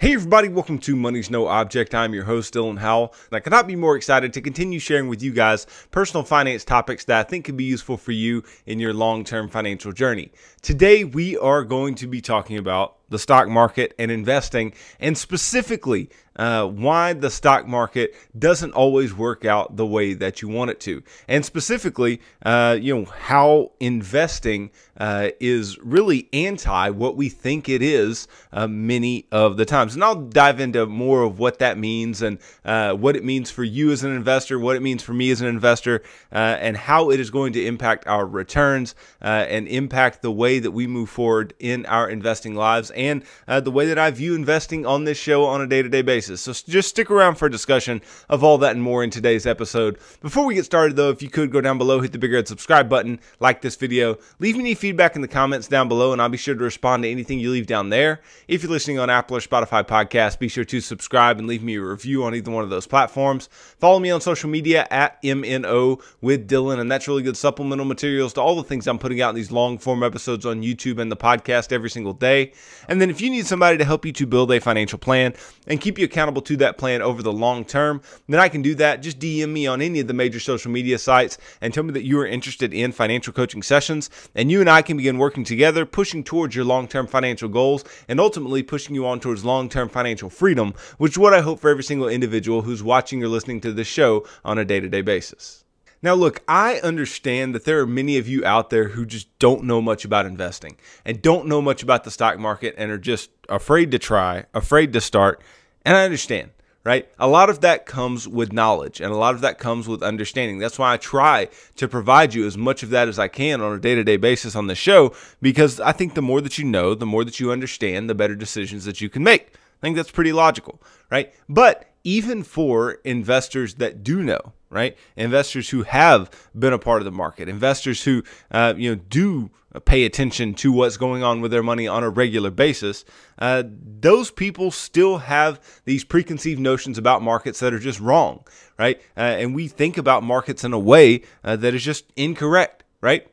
Hey everybody, welcome to Money's No Object. I'm your host, Dylan Howell, and I cannot be more excited to continue sharing with you guys personal finance topics that I think could be useful for you in your long-term financial journey. Today, we are going to be talking about the stock market and investing, and specifically uh, why the stock market doesn't always work out the way that you want it to, and specifically, uh, you know, how investing uh, is really anti what we think it is uh, many of the times. And I'll dive into more of what that means and uh, what it means for you as an investor, what it means for me as an investor, uh, and how it is going to impact our returns and impact the way that we move forward in our investing lives and uh, the way that I view investing on this show on a day to day basis. So just stick around for a discussion of all that and more in today's episode. Before we get started, though, if you could go down below, hit the big red subscribe button, like this video, leave me any feedback in the comments down below, and I'll be sure to respond to anything you leave down there. If you're listening on Apple or Spotify podcast, be sure to subscribe and leave me a review on either one of those platforms. Follow me on social media at MNO with Dylan, and that's really good supplemental materials to all the things I'm putting out in these long form episodes on YouTube and the podcast every single day. And then if you need somebody to help you to build a financial plan and keep you accountable to that plan over the long term, then I can do that. Just DM me on any of the major social media sites and tell me that you are interested in financial coaching sessions. And you and I can begin working together, pushing towards your long term financial goals and ultimately pushing you on towards long term financial freedom, which is what I hope for every single individual who's watching or listening to this show on a day to day basis. Now, look, I understand that there are many of you out there who just don't know much about investing and don't know much about the stock market and are just afraid to try, afraid to start. And I understand, right? A lot of that comes with knowledge and a lot of that comes with understanding. That's why I try to provide you as much of that as I can on a day to day basis on the show because I think the more that you know, the more that you understand, the better decisions that you can make. I think that's pretty logical, right? But even for investors that do know, right? Investors who have been a part of the market, investors who uh, you know do pay attention to what's going on with their money on a regular basis, uh, those people still have these preconceived notions about markets that are just wrong, right? Uh, and we think about markets in a way uh, that is just incorrect, right?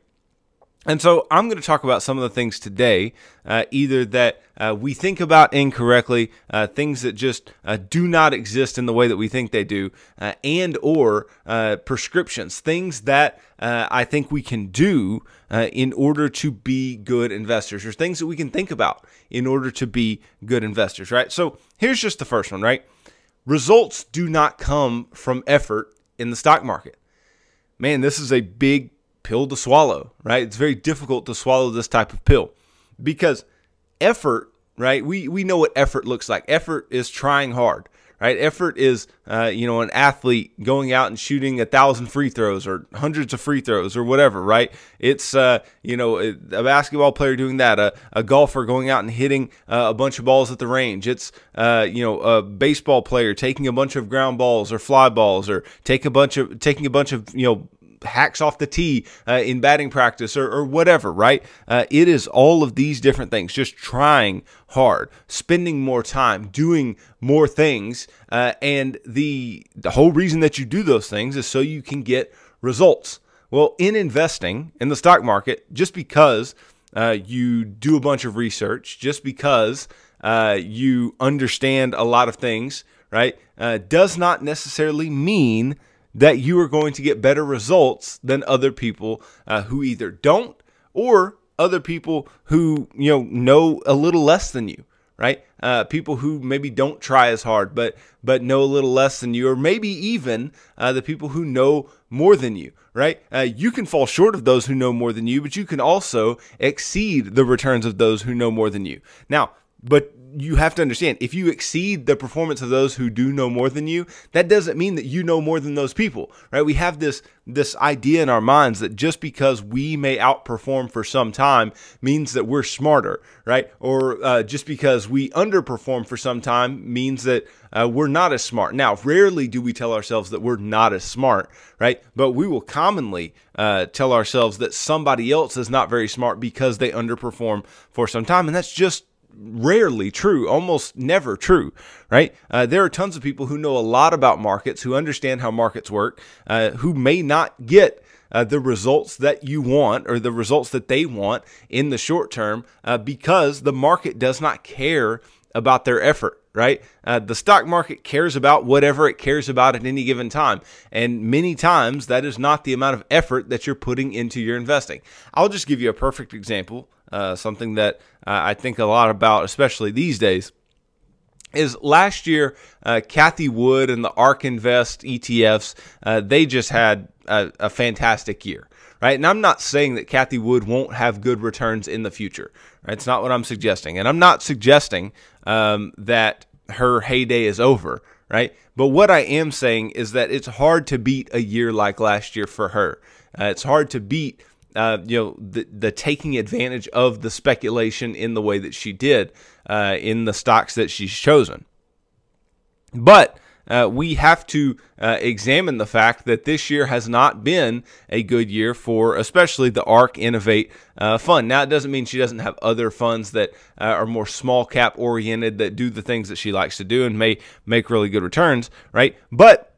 And so I'm going to talk about some of the things today, uh, either that uh, we think about incorrectly, uh, things that just uh, do not exist in the way that we think they do, uh, and or uh, prescriptions, things that I think we can do in order to be good investors, or things that we can think about in order to be good investors, right? So here's just the first one, right? Results do not come from effort in the stock market. Man, this is a big pill to swallow, right? It's very difficult to swallow this type of pill because effort, right? We we know what effort looks like. Effort is trying hard, right? Effort is, uh, you know, an athlete going out and shooting a thousand free throws or hundreds of free throws or whatever, right? It's, uh, you know, a basketball player doing that, a, a golfer going out and hitting uh, a bunch of balls at the range. It's, uh, you know, a baseball player taking a bunch of ground balls or fly balls or take a bunch of taking a bunch of, you know hacks off the tee uh, in batting practice or, or whatever, right? Uh, it is all of these different things, just trying hard, spending more time, doing more things. Uh, and the, the whole reason that you do those things is so you can get results. Well, in investing in the stock market, just because uh, you do a bunch of research, just because uh, you understand a lot of things, right, uh, does not necessarily mean that you are going to get better results than other people uh, who either don't or other people who you know know a little less than you right? Uh, people who maybe don't try as hard but but know a little less than you or maybe even uh, the people who know more than you right? Uh, you can fall short of those who know more than you but you can also exceed the returns of those who know more than you. Now but you have to understand if you exceed the performance of those who do know more than you that doesn't mean that you know more than those people right? We have this this idea in our minds that just because we may outperform for some time means that we're smarter right? Or uh, just because we underperform for some time means that uh, we're not as smart. Now rarely do we tell ourselves that we're not as smart right? But we will commonly uh, tell ourselves that somebody else is not very smart because they underperform for some time and that's just rarely true, almost never true, right? Uh, there are tons of people who know a lot about markets, who understand how markets work, uh, who may not get uh, the results that you want or the results that they want in the short term uh, because the market does not care about their effort, right? Uh, the stock market cares about whatever it cares about at any given time. And many times that is not the amount of effort that you're putting into your investing. I'll just give you a perfect example, uh, something that uh, I think a lot about, especially these days. Is last year, uh, Cathie Wood and the ARK Invest ETFs, uh, they just had a, a fantastic year right? And I'm not saying that Cathie Wood won't have good returns in the future. Right? It's not what I'm suggesting, and I'm not suggesting um, that her heyday is over, right? But what I am saying is that it's hard to beat a year like last year for her. Uh, it's hard to beat, uh, you know, the, the taking advantage of the speculation in the way that she did uh, in the stocks that she's chosen. But uh, we have to uh, examine the fact that this year has not been a good year for especially the ARK Innovate uh, fund. Now, it doesn't mean she doesn't have other funds that uh, are more small cap oriented that do the things that she likes to do and may make really good returns, right? But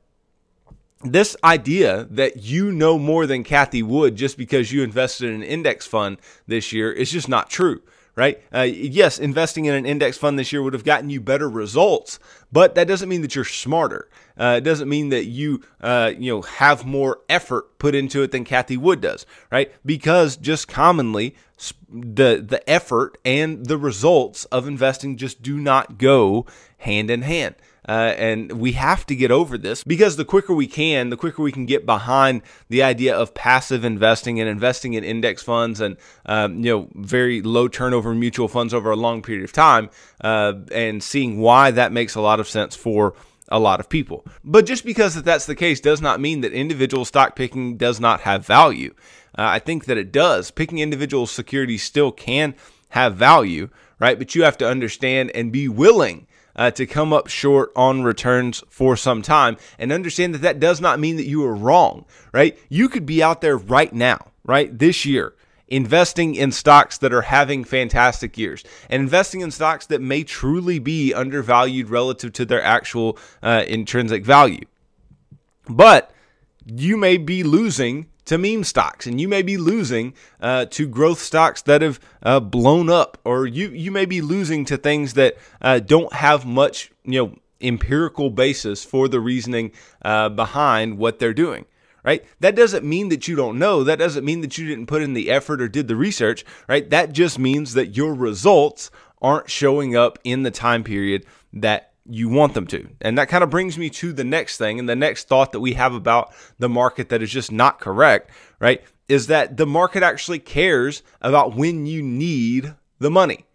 this idea that you know more than Cathie Wood just because you invested in an index fund this year is just not true right? Uh, yes, investing in an index fund this year would have gotten you better results, but that doesn't mean that you're smarter. Uh, it doesn't mean that you, uh, you know, have more effort put into it than Cathie Wood does, right? Because just commonly, the the effort and the results of investing just do not go hand in hand. Uh, and we have to get over this because the quicker we can, the quicker we can get behind the idea of passive investing and investing in index funds and um, you know very low turnover mutual funds over a long period of time, uh, and seeing why that makes a lot of sense for a lot of people. But just because that that's the case does not mean that individual stock picking does not have value. Uh, I think that it does. Picking individual securities still can have value, right? But you have to understand and be willing uh, to come up short on returns for some time and understand that that does not mean that you are wrong, right? You could be out there right now, right? This year, investing in stocks that are having fantastic years and investing in stocks that may truly be undervalued relative to their actual uh, intrinsic value. But you may be losing to meme stocks, and you may be losing uh, to growth stocks that have uh, blown up, or you you may be losing to things that uh, don't have much you know empirical basis for the reasoning uh, behind what they're doing. Right? That doesn't mean that you don't know. That doesn't mean that you didn't put in the effort or did the research. Right? That just means that your results aren't showing up in the time period that you want them to. And that kind of brings me to the next thing and the next thought that we have about the market that is just not correct, right? Is that the market actually cares about when you need the money,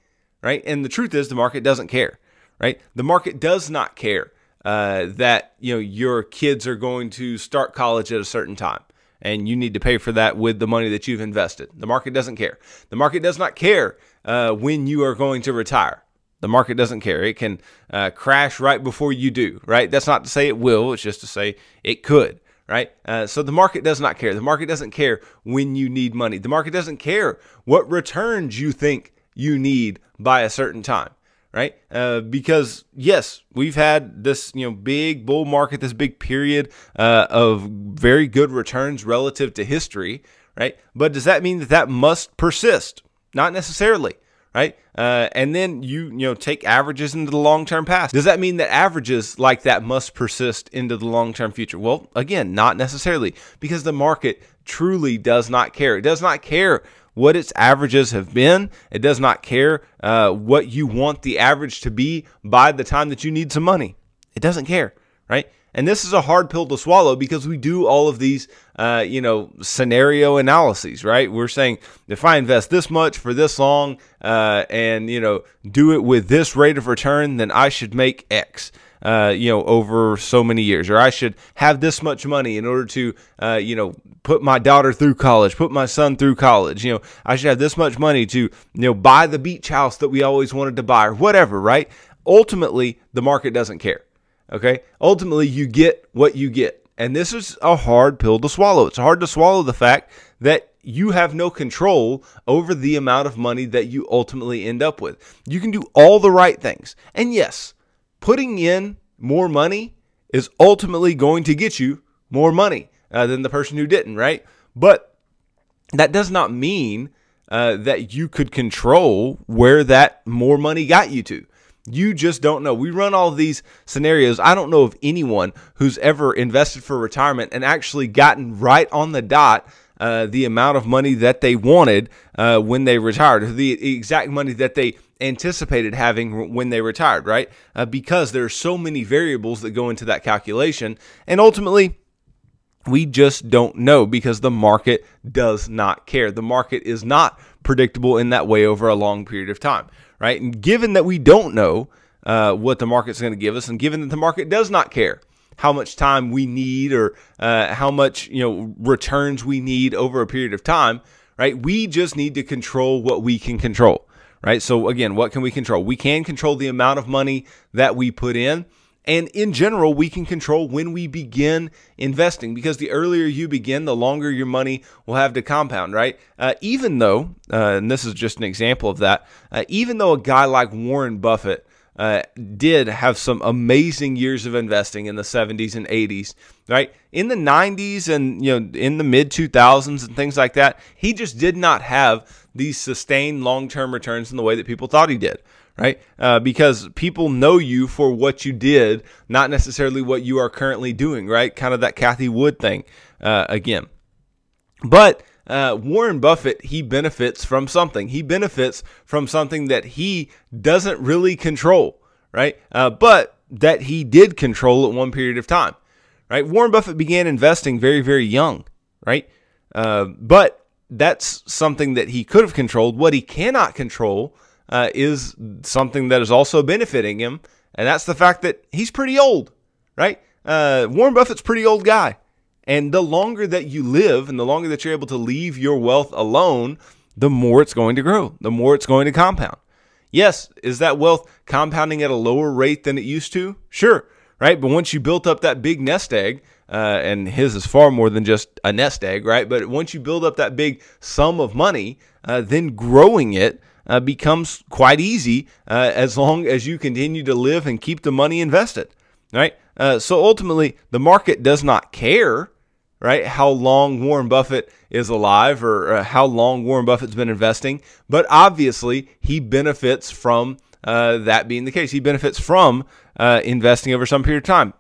right? And the truth is, the market doesn't care, right? The market does not care uh, that you know your kids are going to start college at a certain time and you need to pay for that with the money that you've invested. The market doesn't care. The market does not care uh, when you are going to retire. The market doesn't care. It can uh, crash right before you do, right? That's not to say it will, it's just to say it could, right? Uh, so the market does not care. The market doesn't care when you need money. The market doesn't care what returns you think you need by a certain time, right? Uh, because yes, we've had this you know big bull market, this big period uh, of very good returns relative to history, right? But does that mean that that must persist? Not necessarily right? Uh, and then you you know take averages into the long term past. Does that mean that averages like that must persist into the long term future? Well, again, not necessarily, because the market truly does not care. It does not care what its averages have been. It does not care uh, what you want the average to be by the time that you need some money. It doesn't care, right? And this is a hard pill to swallow because we do all of these, uh, you know, scenario analyses, right? We're saying if I invest this much for this long uh, and, you know, do it with this rate of return, then I should make X. Uh, you know, over so many years, or I should have this much money in order to, uh, you know, put my daughter through college, put my son through college. You know, I should have this much money to, you know, buy the beach house that we always wanted to buy, or whatever, right? Ultimately, the market doesn't care. Okay. Ultimately, you get what you get. And this is a hard pill to swallow. It's hard to swallow the fact that you have no control over the amount of money that you ultimately end up with. You can do all the right things. And yes, putting in more money is ultimately going to get you more money uh, than the person who didn't, right? But that does not mean uh, that you could control where that more money got you to. You just don't know. We run all these scenarios. I don't know of anyone who's ever invested for retirement and actually gotten right on the dot uh, the amount of money that they wanted uh, when they retired, the exact money that they anticipated having when they retired, right? Uh, because there are so many variables that go into that calculation. And ultimately, we just don't know because the market does not care. The market is not predictable in that way over a long period of time, right? And given that we don't know uh, what the market's going to give us, and given that the market does not care, how much time we need or uh, how much you know returns we need over a period of time right? We just need to control what we can control right? So again what can we control? We can control the amount of money that we put in and in general, we can control when we begin investing because the earlier you begin, the longer your money will have to compound, right? Uh, even though, uh, and this is just an example of that, uh, even though a guy like Warren Buffett uh, did have some amazing years of investing in the 70s and 80s, right? In the 90s and you know in the mid 2000s and things like that, he just did not have these sustained long-term returns in the way that people thought he did, right? Uh, because people know you for what you did, not necessarily what you are currently doing, right? Kind of that Cathie Wood thing uh, again. But uh, Warren Buffett, he benefits from something. He benefits from something that he doesn't really control, right? Uh, but that he did control at one period of time, right? Warren Buffett began investing very, very young, right? Uh, but that's something that he could have controlled. What he cannot control uh, is something that is also benefiting him, and that's the fact that he's pretty old, right? Uh, Warren Buffett's pretty old guy. And the longer that you live and the longer that you're able to leave your wealth alone, the more it's going to grow, the more it's going to compound. Yes, is that wealth compounding at a lower rate than it used to? Sure, right? But once you built up that big nest egg, uh, and his is far more than just a nest egg, right? But once you build up that big sum of money, uh, then growing it uh, becomes quite easy uh, as long as you continue to live and keep the money invested, right? Uh, so ultimately, the market does not care right? How long Warren Buffett is alive or uh, how long Warren Buffett's been investing. But obviously, he benefits from uh, that being the case. He benefits from uh, investing over some period of time.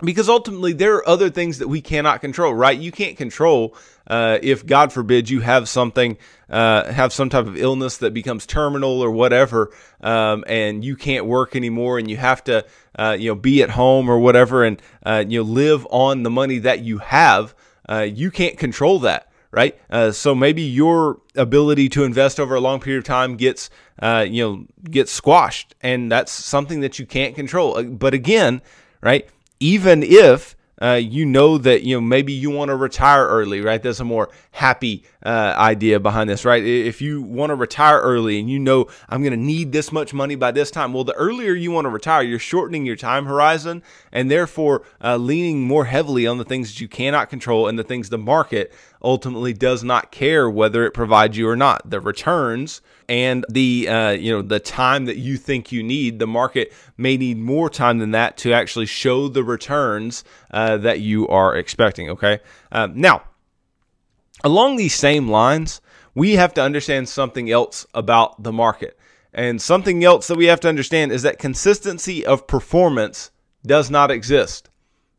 Because ultimately, there are other things that we cannot control, right? You can't control uh, if, God forbid, you have something, uh, have some type of illness that becomes terminal or whatever, um, and you can't work anymore, and you have to uh, you know, be at home or whatever, and uh, you know, live on the money that you have. Uh, you can't control that, right? Uh, so maybe your ability to invest over a long period of time gets, uh, you know, gets squashed, and that's something that you can't control. Uh, but again, right? Even if uh, you know that you know maybe you want to retire early, right? There's a more happy uh, idea behind this, right? If you want to retire early and you know I'm going to need this much money by this time, well, the earlier you want to retire, you're shortening your time horizon and therefore uh, leaning more heavily on the things that you cannot control and the things the market ultimately does not care whether it provides you or not. The returns and the uh, you know the time that you think you need, the market may need more time than that to actually show the returns uh, that you are expecting. Okay, uh, now along these same lines, we have to understand something else about the market. And something else that we have to understand is that consistency of performance does not exist.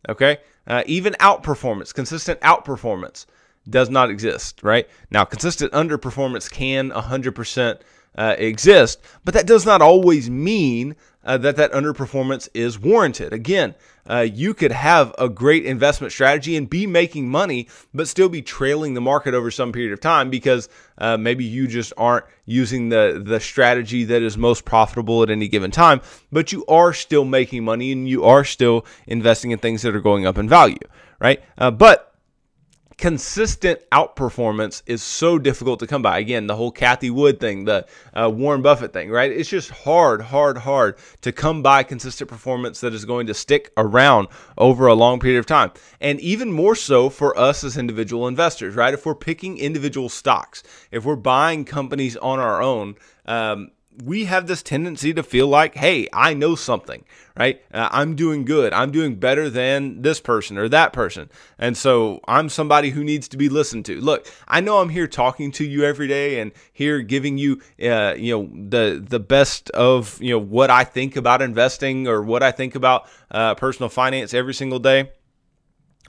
Okay? Uh, even outperformance, consistent outperformance does not exist, right? Now, consistent underperformance can 100% uh, exist, but that does not always mean uh, that that underperformance is warranted. Again, uh, you could have a great investment strategy and be making money, but still be trailing the market over some period of time because uh, maybe you just aren't using the the strategy that is most profitable at any given time. But you are still making money and you are still investing in things that are going up in value, right? Uh, but consistent outperformance is so difficult to come by. Again, the whole Cathie Wood thing, the uh, Warren Buffett thing, right? It's just hard, hard, hard to come by consistent performance that is going to stick around over a long period of time. And even more so for us as individual investors, right? If we're picking individual stocks, if we're buying companies on our own, um, we have this tendency to feel like, hey, I know something, right? Uh, I'm doing good. I'm doing better than this person or that person. And so I'm somebody who needs to be listened to. Look, I know I'm here talking to you every day and here giving you, uh, you know, the, the best of, you know, what I think about investing or what I think about uh, personal finance every single day.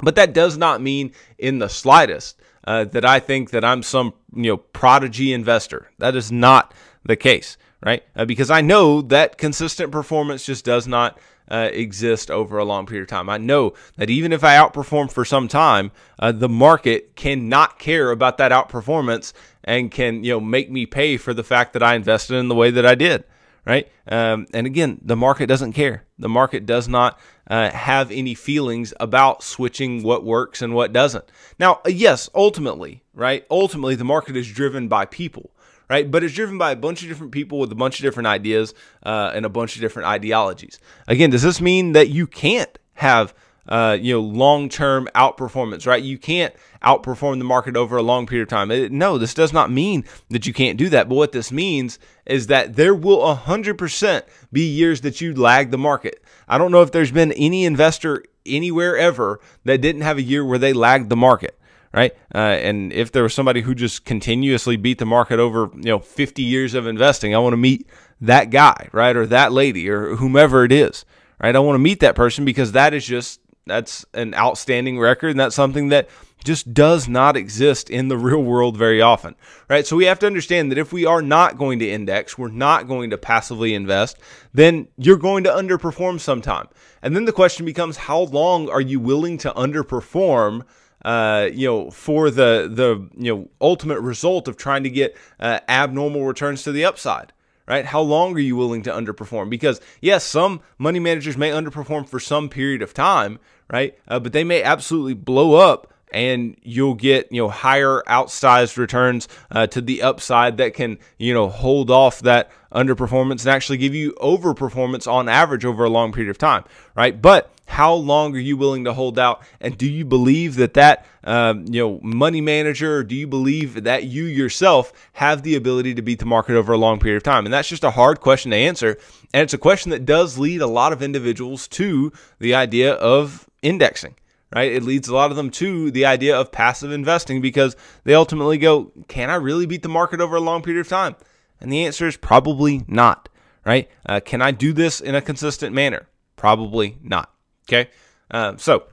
But that does not mean in the slightest uh, that I think that I'm some, you know, prodigy investor. That is not the case right? Uh, because I know that consistent performance just does not uh, exist over a long period of time. I know that even if I outperform for some time, uh, the market cannot care about that outperformance and can you know make me pay for the fact that I invested in the way that I did. Right, um, and again, the market doesn't care. The market does not uh, have any feelings about switching what works and what doesn't. Now, yes, ultimately, right? Ultimately, the market is driven by people right? But it's driven by a bunch of different people with a bunch of different ideas uh, and a bunch of different ideologies. Again, does this mean that you can't have uh, you know long-term outperformance, right? You can't outperform the market over a long period of time. It, no, this does not mean that you can't do that. But what this means is that there will 100% be years that you lag the market. I don't know if there's been any investor anywhere ever that didn't have a year where they lagged the market right? Uh, and if there was somebody who just continuously beat the market over, you know, 50 years of investing, I want to meet that guy, right? Or that lady or whomever it is, right? I want to meet that person because that is just, that's an outstanding record. And that's something that just does not exist in the real world very often, right? So we have to understand that if we are not going to index, we're not going to passively invest, then you're going to underperform sometime. And then the question becomes, how long are you willing to underperform uh, you know, for the the you know ultimate result of trying to get uh, abnormal returns to the upside. Right? How long are you willing to underperform? Because yes, some money managers may underperform for some period of time, right? Uh, but they may absolutely blow up and you'll get you know higher outsized returns uh, to the upside that can you know hold off that underperformance and actually give you overperformance on average over a long period of time right? But how long are you willing to hold out? And do you believe that that um, you know money manager do you believe that you yourself have the ability to beat the market over a long period of time? And that's just a hard question to answer. And it's a question that does lead a lot of individuals to the idea of indexing right? It leads a lot of them to the idea of passive investing because they ultimately go, can I really beat the market over a long period of time? And the answer is probably not, right? Uh, can I do this in a consistent manner? Probably not. Okay. Uh, so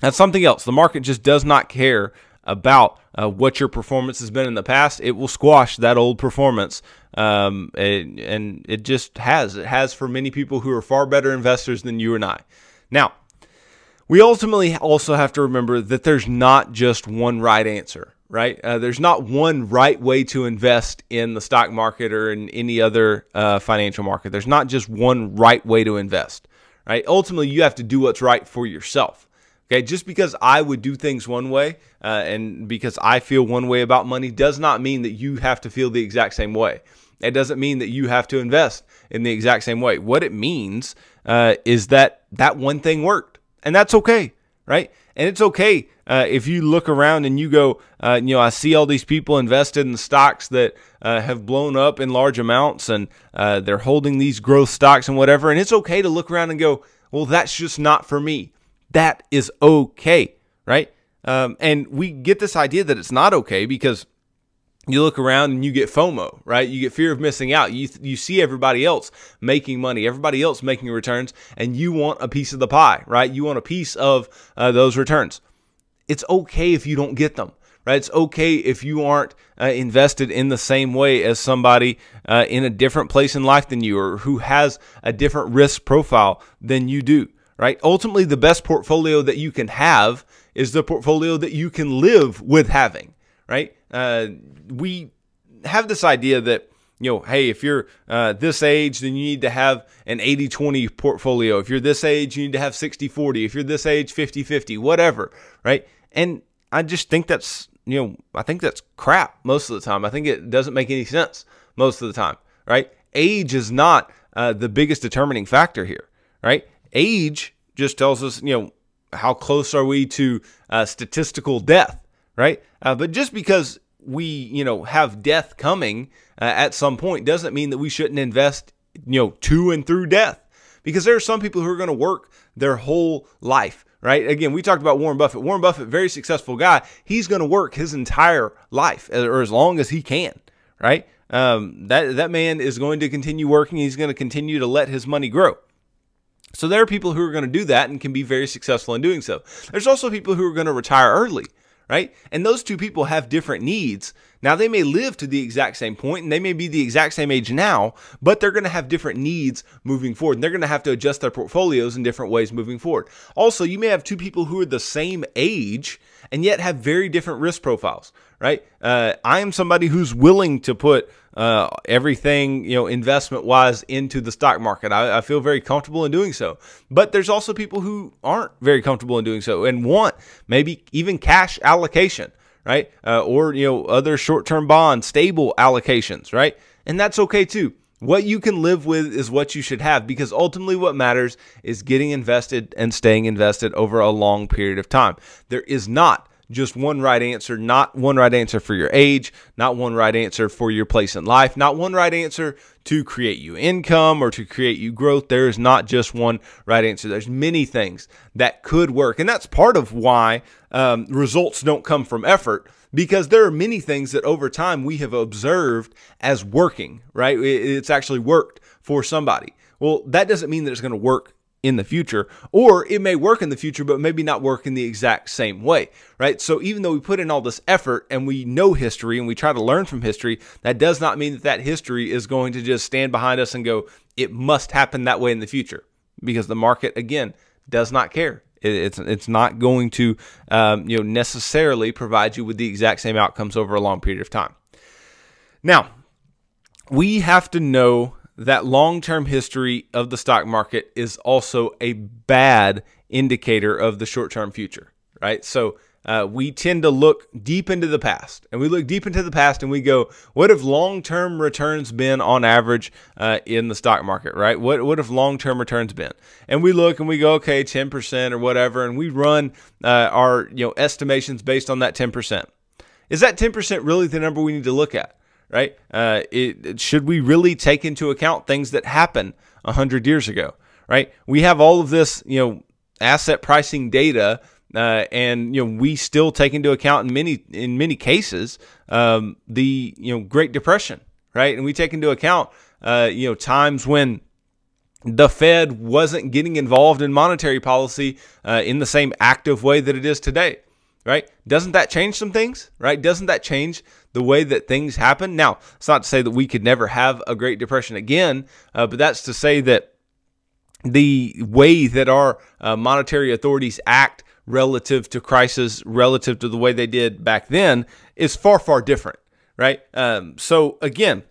that's something else. The market just does not care about uh, what your performance has been in the past. It will squash that old performance. Um, and, and it just has. It has for many people who are far better investors than you and I. Now, we ultimately also have to remember that there's not just one right answer, right? Uh, there's not one right way to invest in the stock market or in any other uh, financial market. There's not just one right way to invest, right? Ultimately, you have to do what's right for yourself. Okay, just because I would do things one way uh, and because I feel one way about money does not mean that you have to feel the exact same way. It doesn't mean that you have to invest in the exact same way. What it means uh, is that that one thing worked and that's okay, right? And it's okay uh, if you look around and you go, uh, you know, I see all these people invested in stocks that uh, have blown up in large amounts and uh, they're holding these growth stocks and whatever. And it's okay to look around and go, well, that's just not for me. That is okay, right? Um, and we get this idea that it's not okay because you look around and you get FOMO, right? You get fear of missing out. You you see everybody else making money, everybody else making returns, and you want a piece of the pie, right? You want a piece of uh, those returns. It's okay if you don't get them, right? It's okay if you aren't uh, invested in the same way as somebody uh, in a different place in life than you, or who has a different risk profile than you do, right? Ultimately, the best portfolio that you can have is the portfolio that you can live with having, right? Uh, we have this idea that you know, hey, if you're uh, this age, then you need to have an 80 20 portfolio. If you're this age, you need to have 60 40. If you're this age, 50 50, whatever, right? And I just think that's, you know, I think that's crap most of the time. I think it doesn't make any sense most of the time, right? Age is not uh, the biggest determining factor here, right? Age just tells us, you know, how close are we to uh, statistical death, right? Uh, but just because we, you know, have death coming uh, at some point doesn't mean that we shouldn't invest, you know, to and through death. Because there are some people who are going to work their whole life, right? Again, we talked about Warren Buffett. Warren Buffett, very successful guy. He's going to work his entire life or as long as he can, right? Um, that that man is going to continue working. He's going to continue to let his money grow. So there are people who are going to do that and can be very successful in doing so. There's also people who are going to retire early right? And those two people have different needs. Now, they may live to the exact same point and they may be the exact same age now, but they're going to have different needs moving forward. And they're going to have to adjust their portfolios in different ways moving forward. Also, you may have two people who are the same age and yet have very different risk profiles, right? Uh, I am somebody who's willing to put uh, everything, you know, investment wise into the stock market. I, I, feel very comfortable in doing so. But there's also people who aren't very comfortable in doing so and want maybe even cash allocation, right? Uh, or, you know, other short term bond, stable allocations, right? And that's okay too. What you can live with is what you should have because ultimately what matters is getting invested and staying invested over a long period of time. There is not just one right answer, not one right answer for your age, not one right answer for your place in life, not one right answer to create you income or to create you growth. There is not just one right answer. There's many things that could work. And that's part of why um, results don't come from effort because there are many things that over time we have observed as working, right? It's actually worked for somebody. Well, that doesn't mean that it's going to work in the future, or it may work in the future, but maybe not work in the exact same way, right? So even though we put in all this effort and we know history and we try to learn from history, that does not mean that that history is going to just stand behind us and go, it must happen that way in the future, because the market again does not care. It's it's not going to um, you know necessarily provide you with the exact same outcomes over a long period of time. Now, we have to know that long term history of the stock market is also a bad indicator of the short term future, right? So uh, we tend to look deep into the past and we look deep into the past and we go, what have long term returns been on average uh, in the stock market, right? What, what have long term returns been? And we look and we go, okay, 10% or whatever, and we run uh, our you know estimations based on that 10%. Is that 10% really the number we need to look at? Right? Uh, it, should we really take into account things that happened 100 years ago, right? We have all of this, you know, asset pricing data, uh, and you know we still take into account in many in many cases um, the you know Great Depression, right? And we take into account uh, you know times when the Fed wasn't getting involved in monetary policy uh, in the same active way that it is today right? Doesn't that change some things, right? Doesn't that change the way that things happen? Now, it's not to say that we could never have a Great Depression again, uh, but that's to say that the way that our uh, monetary authorities act relative to crisis, relative to the way they did back then, is far, far different, right? Um, so, again,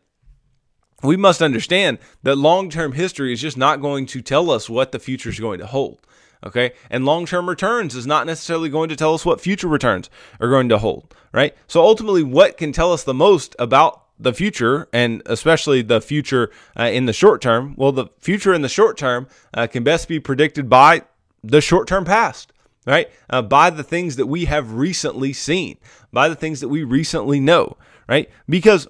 we must understand that long term history is just not going to tell us what the future is going to hold. Okay. And long term returns is not necessarily going to tell us what future returns are going to hold. Right. So ultimately, what can tell us the most about the future and especially the future uh, in the short term? Well, the future in the short term uh, can best be predicted by the short term past. Right. Uh, by the things that we have recently seen, by the things that we recently know. Right. Because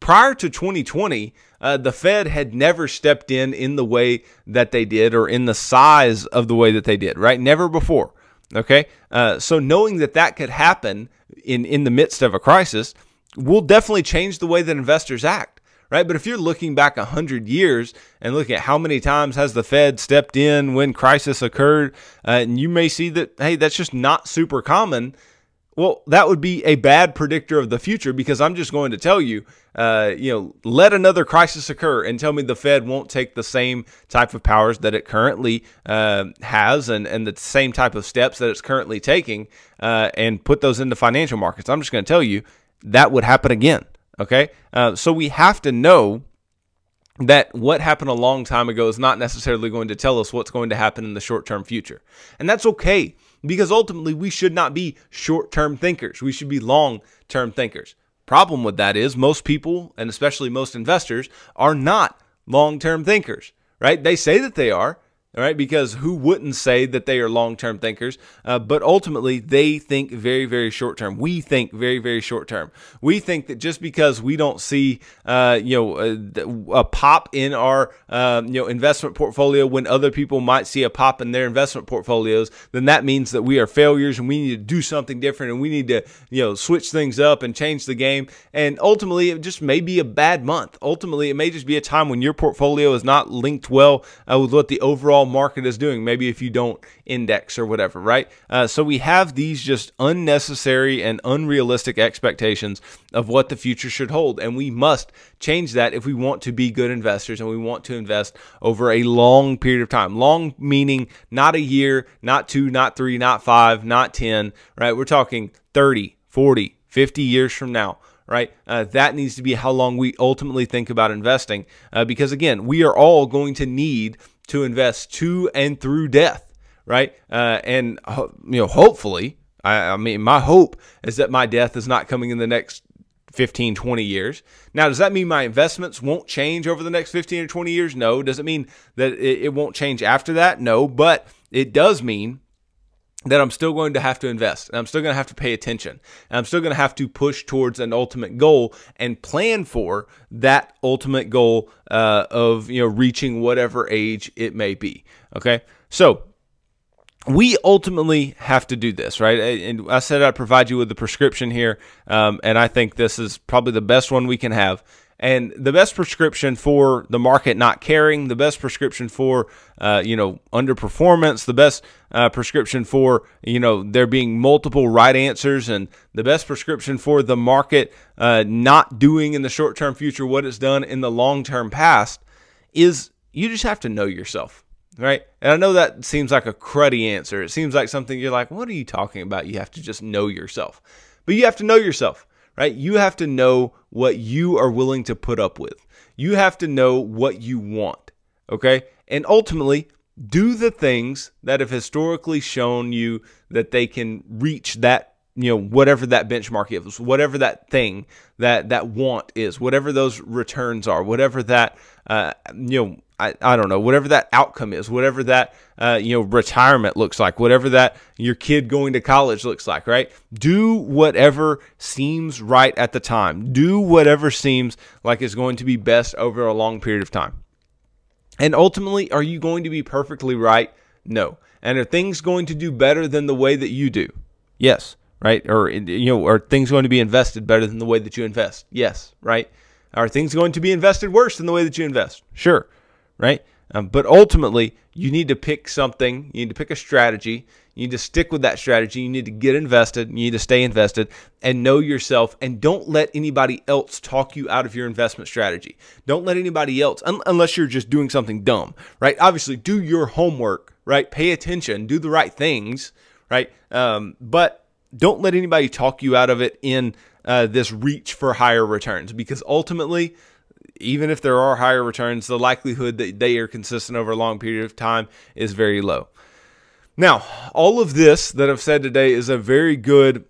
prior to 2020, uh, the Fed had never stepped in in the way that they did or in the size of the way that they did, right? Never before. Okay. Uh, so knowing that that could happen in, in the midst of a crisis will definitely change the way that investors act. Right. But if you're looking back 100 years and looking at how many times has the Fed stepped in when crisis occurred, uh, and you may see that, hey, that's just not super common well, that would be a bad predictor of the future because I'm just going to tell you, uh, you know, let another crisis occur and tell me the Fed won't take the same type of powers that it currently uh, has and, and the same type of steps that it's currently taking uh, and put those into financial markets. I'm just going to tell you that would happen again. Okay. Uh, so we have to know that what happened a long time ago is not necessarily going to tell us what's going to happen in the short term future. And that's okay because ultimately we should not be short term thinkers. We should be long term thinkers. Problem with that is most people, and especially most investors, are not long term thinkers, right? They say that they are, all right, because who wouldn't say that they are long term thinkers? Uh, but ultimately, they think very, very short term. We think very, very short term. We think that just because we don't see, uh, you know, a, a, pop in our, uh, you know, investment portfolio when other people might see a pop in their investment portfolios, then that means that we are failures and we need to do something different and we need to, you know, switch things up and change the game. And ultimately, it just may be a bad month. Ultimately, it may just be a time when your portfolio is not linked well uh, with what the overall overall market is doing. Maybe if you don't index or whatever, right? Uh, so we have these just unnecessary and unrealistic expectations of what the future should hold. And we must change that if we want to be good investors and we want to invest over a long period of time. Long meaning not a year, not two, not three, not five, not 10, right? We're talking 30, 40, 50 years from now right? Uh, that needs to be how long we ultimately think about investing. Uh, because again, we are all going to need to invest to and through death, right? Uh, and you know, hopefully, I, I mean, my hope is that my death is not coming in the next 15, 20 years. Now, does that mean my investments won't change over the next 15 or 20 years? No. Does it mean that it, it won't change after that? No. But it does mean that I'm still going to have to invest and I'm still going to have to pay attention and I'm still going to have to push towards an ultimate goal and plan for that ultimate goal uh, of you know reaching whatever age it may be. Okay, so we ultimately have to do this, right? And I said I'd provide you with the prescription here, um, and I think this is probably the best one we can have. And the best prescription for the market not caring, the best prescription for uh, you know underperformance, the best uh, prescription for you know there being multiple right answers, and the best prescription for the market uh, not doing in the short term future what it's done in the long term past is you just have to know yourself, right? And I know that seems like a cruddy answer. It seems like something you're like, what are you talking about? You have to just know yourself, but you have to know yourself right? You have to know what you are willing to put up with. You have to know what you want, okay? And ultimately, do the things that have historically shown you that they can reach that you know whatever that benchmark is whatever that thing that that want is whatever those returns are whatever that uh, you know I, I don't know whatever that outcome is whatever that uh, you know retirement looks like whatever that your kid going to college looks like right? Do whatever seems right at the time. Do whatever seems like is going to be best over a long period of time. And ultimately are you going to be perfectly right? No. And are things going to do better than the way that you do? Yes right? Or you know are things going to be invested better than the way that you invest? Yes right? Are things going to be invested worse than the way that you invest? Sure right? Um, but ultimately, you need to pick something. You need to pick a strategy. You need to stick with that strategy. You need to get invested. You need to stay invested and know yourself. And don't let anybody else talk you out of your investment strategy. Don't let anybody else, un- unless you're just doing something dumb, right? Obviously, do your homework, right? Pay attention, do the right things, right? Um, but don't let anybody talk you out of it in uh, this reach for higher returns because ultimately, even if there are higher returns, the likelihood that they are consistent over a long period of time is very low. Now, all of this that I've said today is a very good,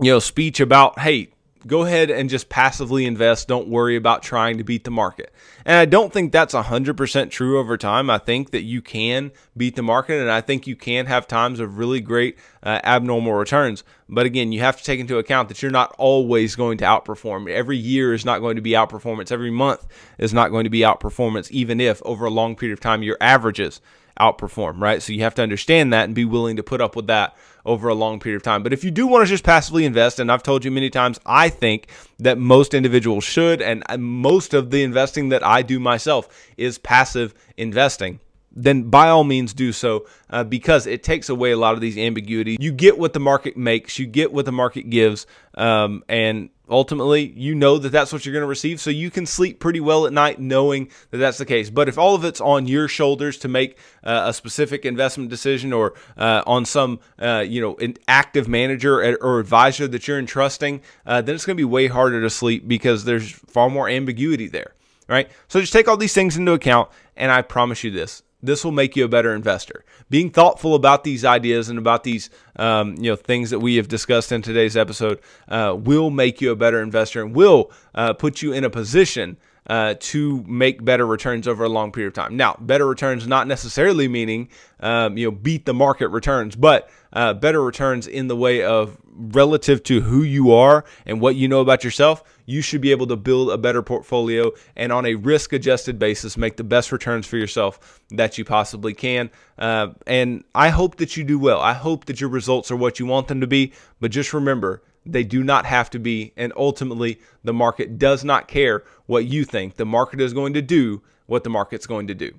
you know, speech about, hey, go ahead and just passively invest. Don't worry about trying to beat the market. And I don't think that's 100% true over time. I think that you can beat the market, and I think you can have times of really great uh, abnormal returns. But again, you have to take into account that you're not always going to outperform. Every year is not going to be outperformance. Every month is not going to be outperformance, even if over a long period of time your averages outperform, right? So you have to understand that and be willing to put up with that over a long period of time. But if you do want to just passively invest, and I've told you many times, I think that most individuals should, and most of the investing that I do myself is passive investing then by all means do so uh, because it takes away a lot of these ambiguities. You get what the market makes, you get what the market gives, um, and ultimately you know that that's what you're going to receive. So you can sleep pretty well at night knowing that that's the case. But if all of it's on your shoulders to make uh, a specific investment decision or uh, on some uh, you know an active manager or advisor that you're entrusting, uh, then it's going to be way harder to sleep because there's far more ambiguity there. Right. So just take all these things into account, and I promise you this this will make you a better investor. Being thoughtful about these ideas and about these, um, you know, things that we have discussed in today's episode uh, will make you a better investor and will uh, put you in a position uh, to make better returns over a long period of time. Now, better returns not necessarily meaning um, you know beat the market returns, but uh, better returns in the way of relative to who you are and what you know about yourself. You should be able to build a better portfolio and on a risk adjusted basis make the best returns for yourself that you possibly can. Uh, and I hope that you do well. I hope that your results are what you want them to be. But just remember, they do not have to be. And ultimately, the market does not care what you think. The market is going to do what the market's going to do.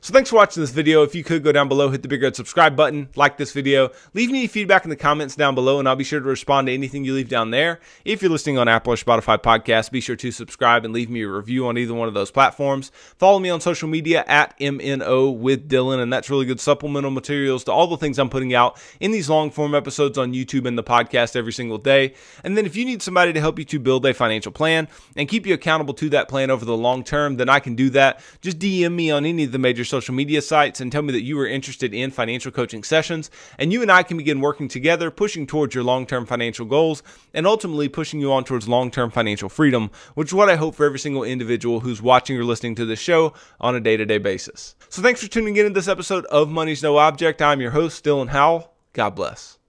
So thanks for watching this video. If you could go down below, hit the big red subscribe button, like this video, leave me feedback in the comments down below, and I'll be sure to respond to anything you leave down there. If you're listening on Apple or Spotify podcasts, be sure to subscribe and leave me a review on either one of those platforms. Follow me on social media at MNO with Dylan, and that's really good supplemental materials to all the things I'm putting out in these long form episodes on YouTube and the podcast every single day. And then if you need somebody to help you to build a financial plan and keep you accountable to that plan over the long term, then I can do that. Just DM me on any of the major social media sites and tell me that you are interested in financial coaching sessions. And you and I can begin working together, pushing towards your long term financial goals and ultimately pushing you on towards long term financial freedom, which is what I hope for every single individual who's watching or listening to this show on a day to day basis. So thanks for tuning in to this episode of Money's No Object. I'm your host, Dylan Howell. God bless.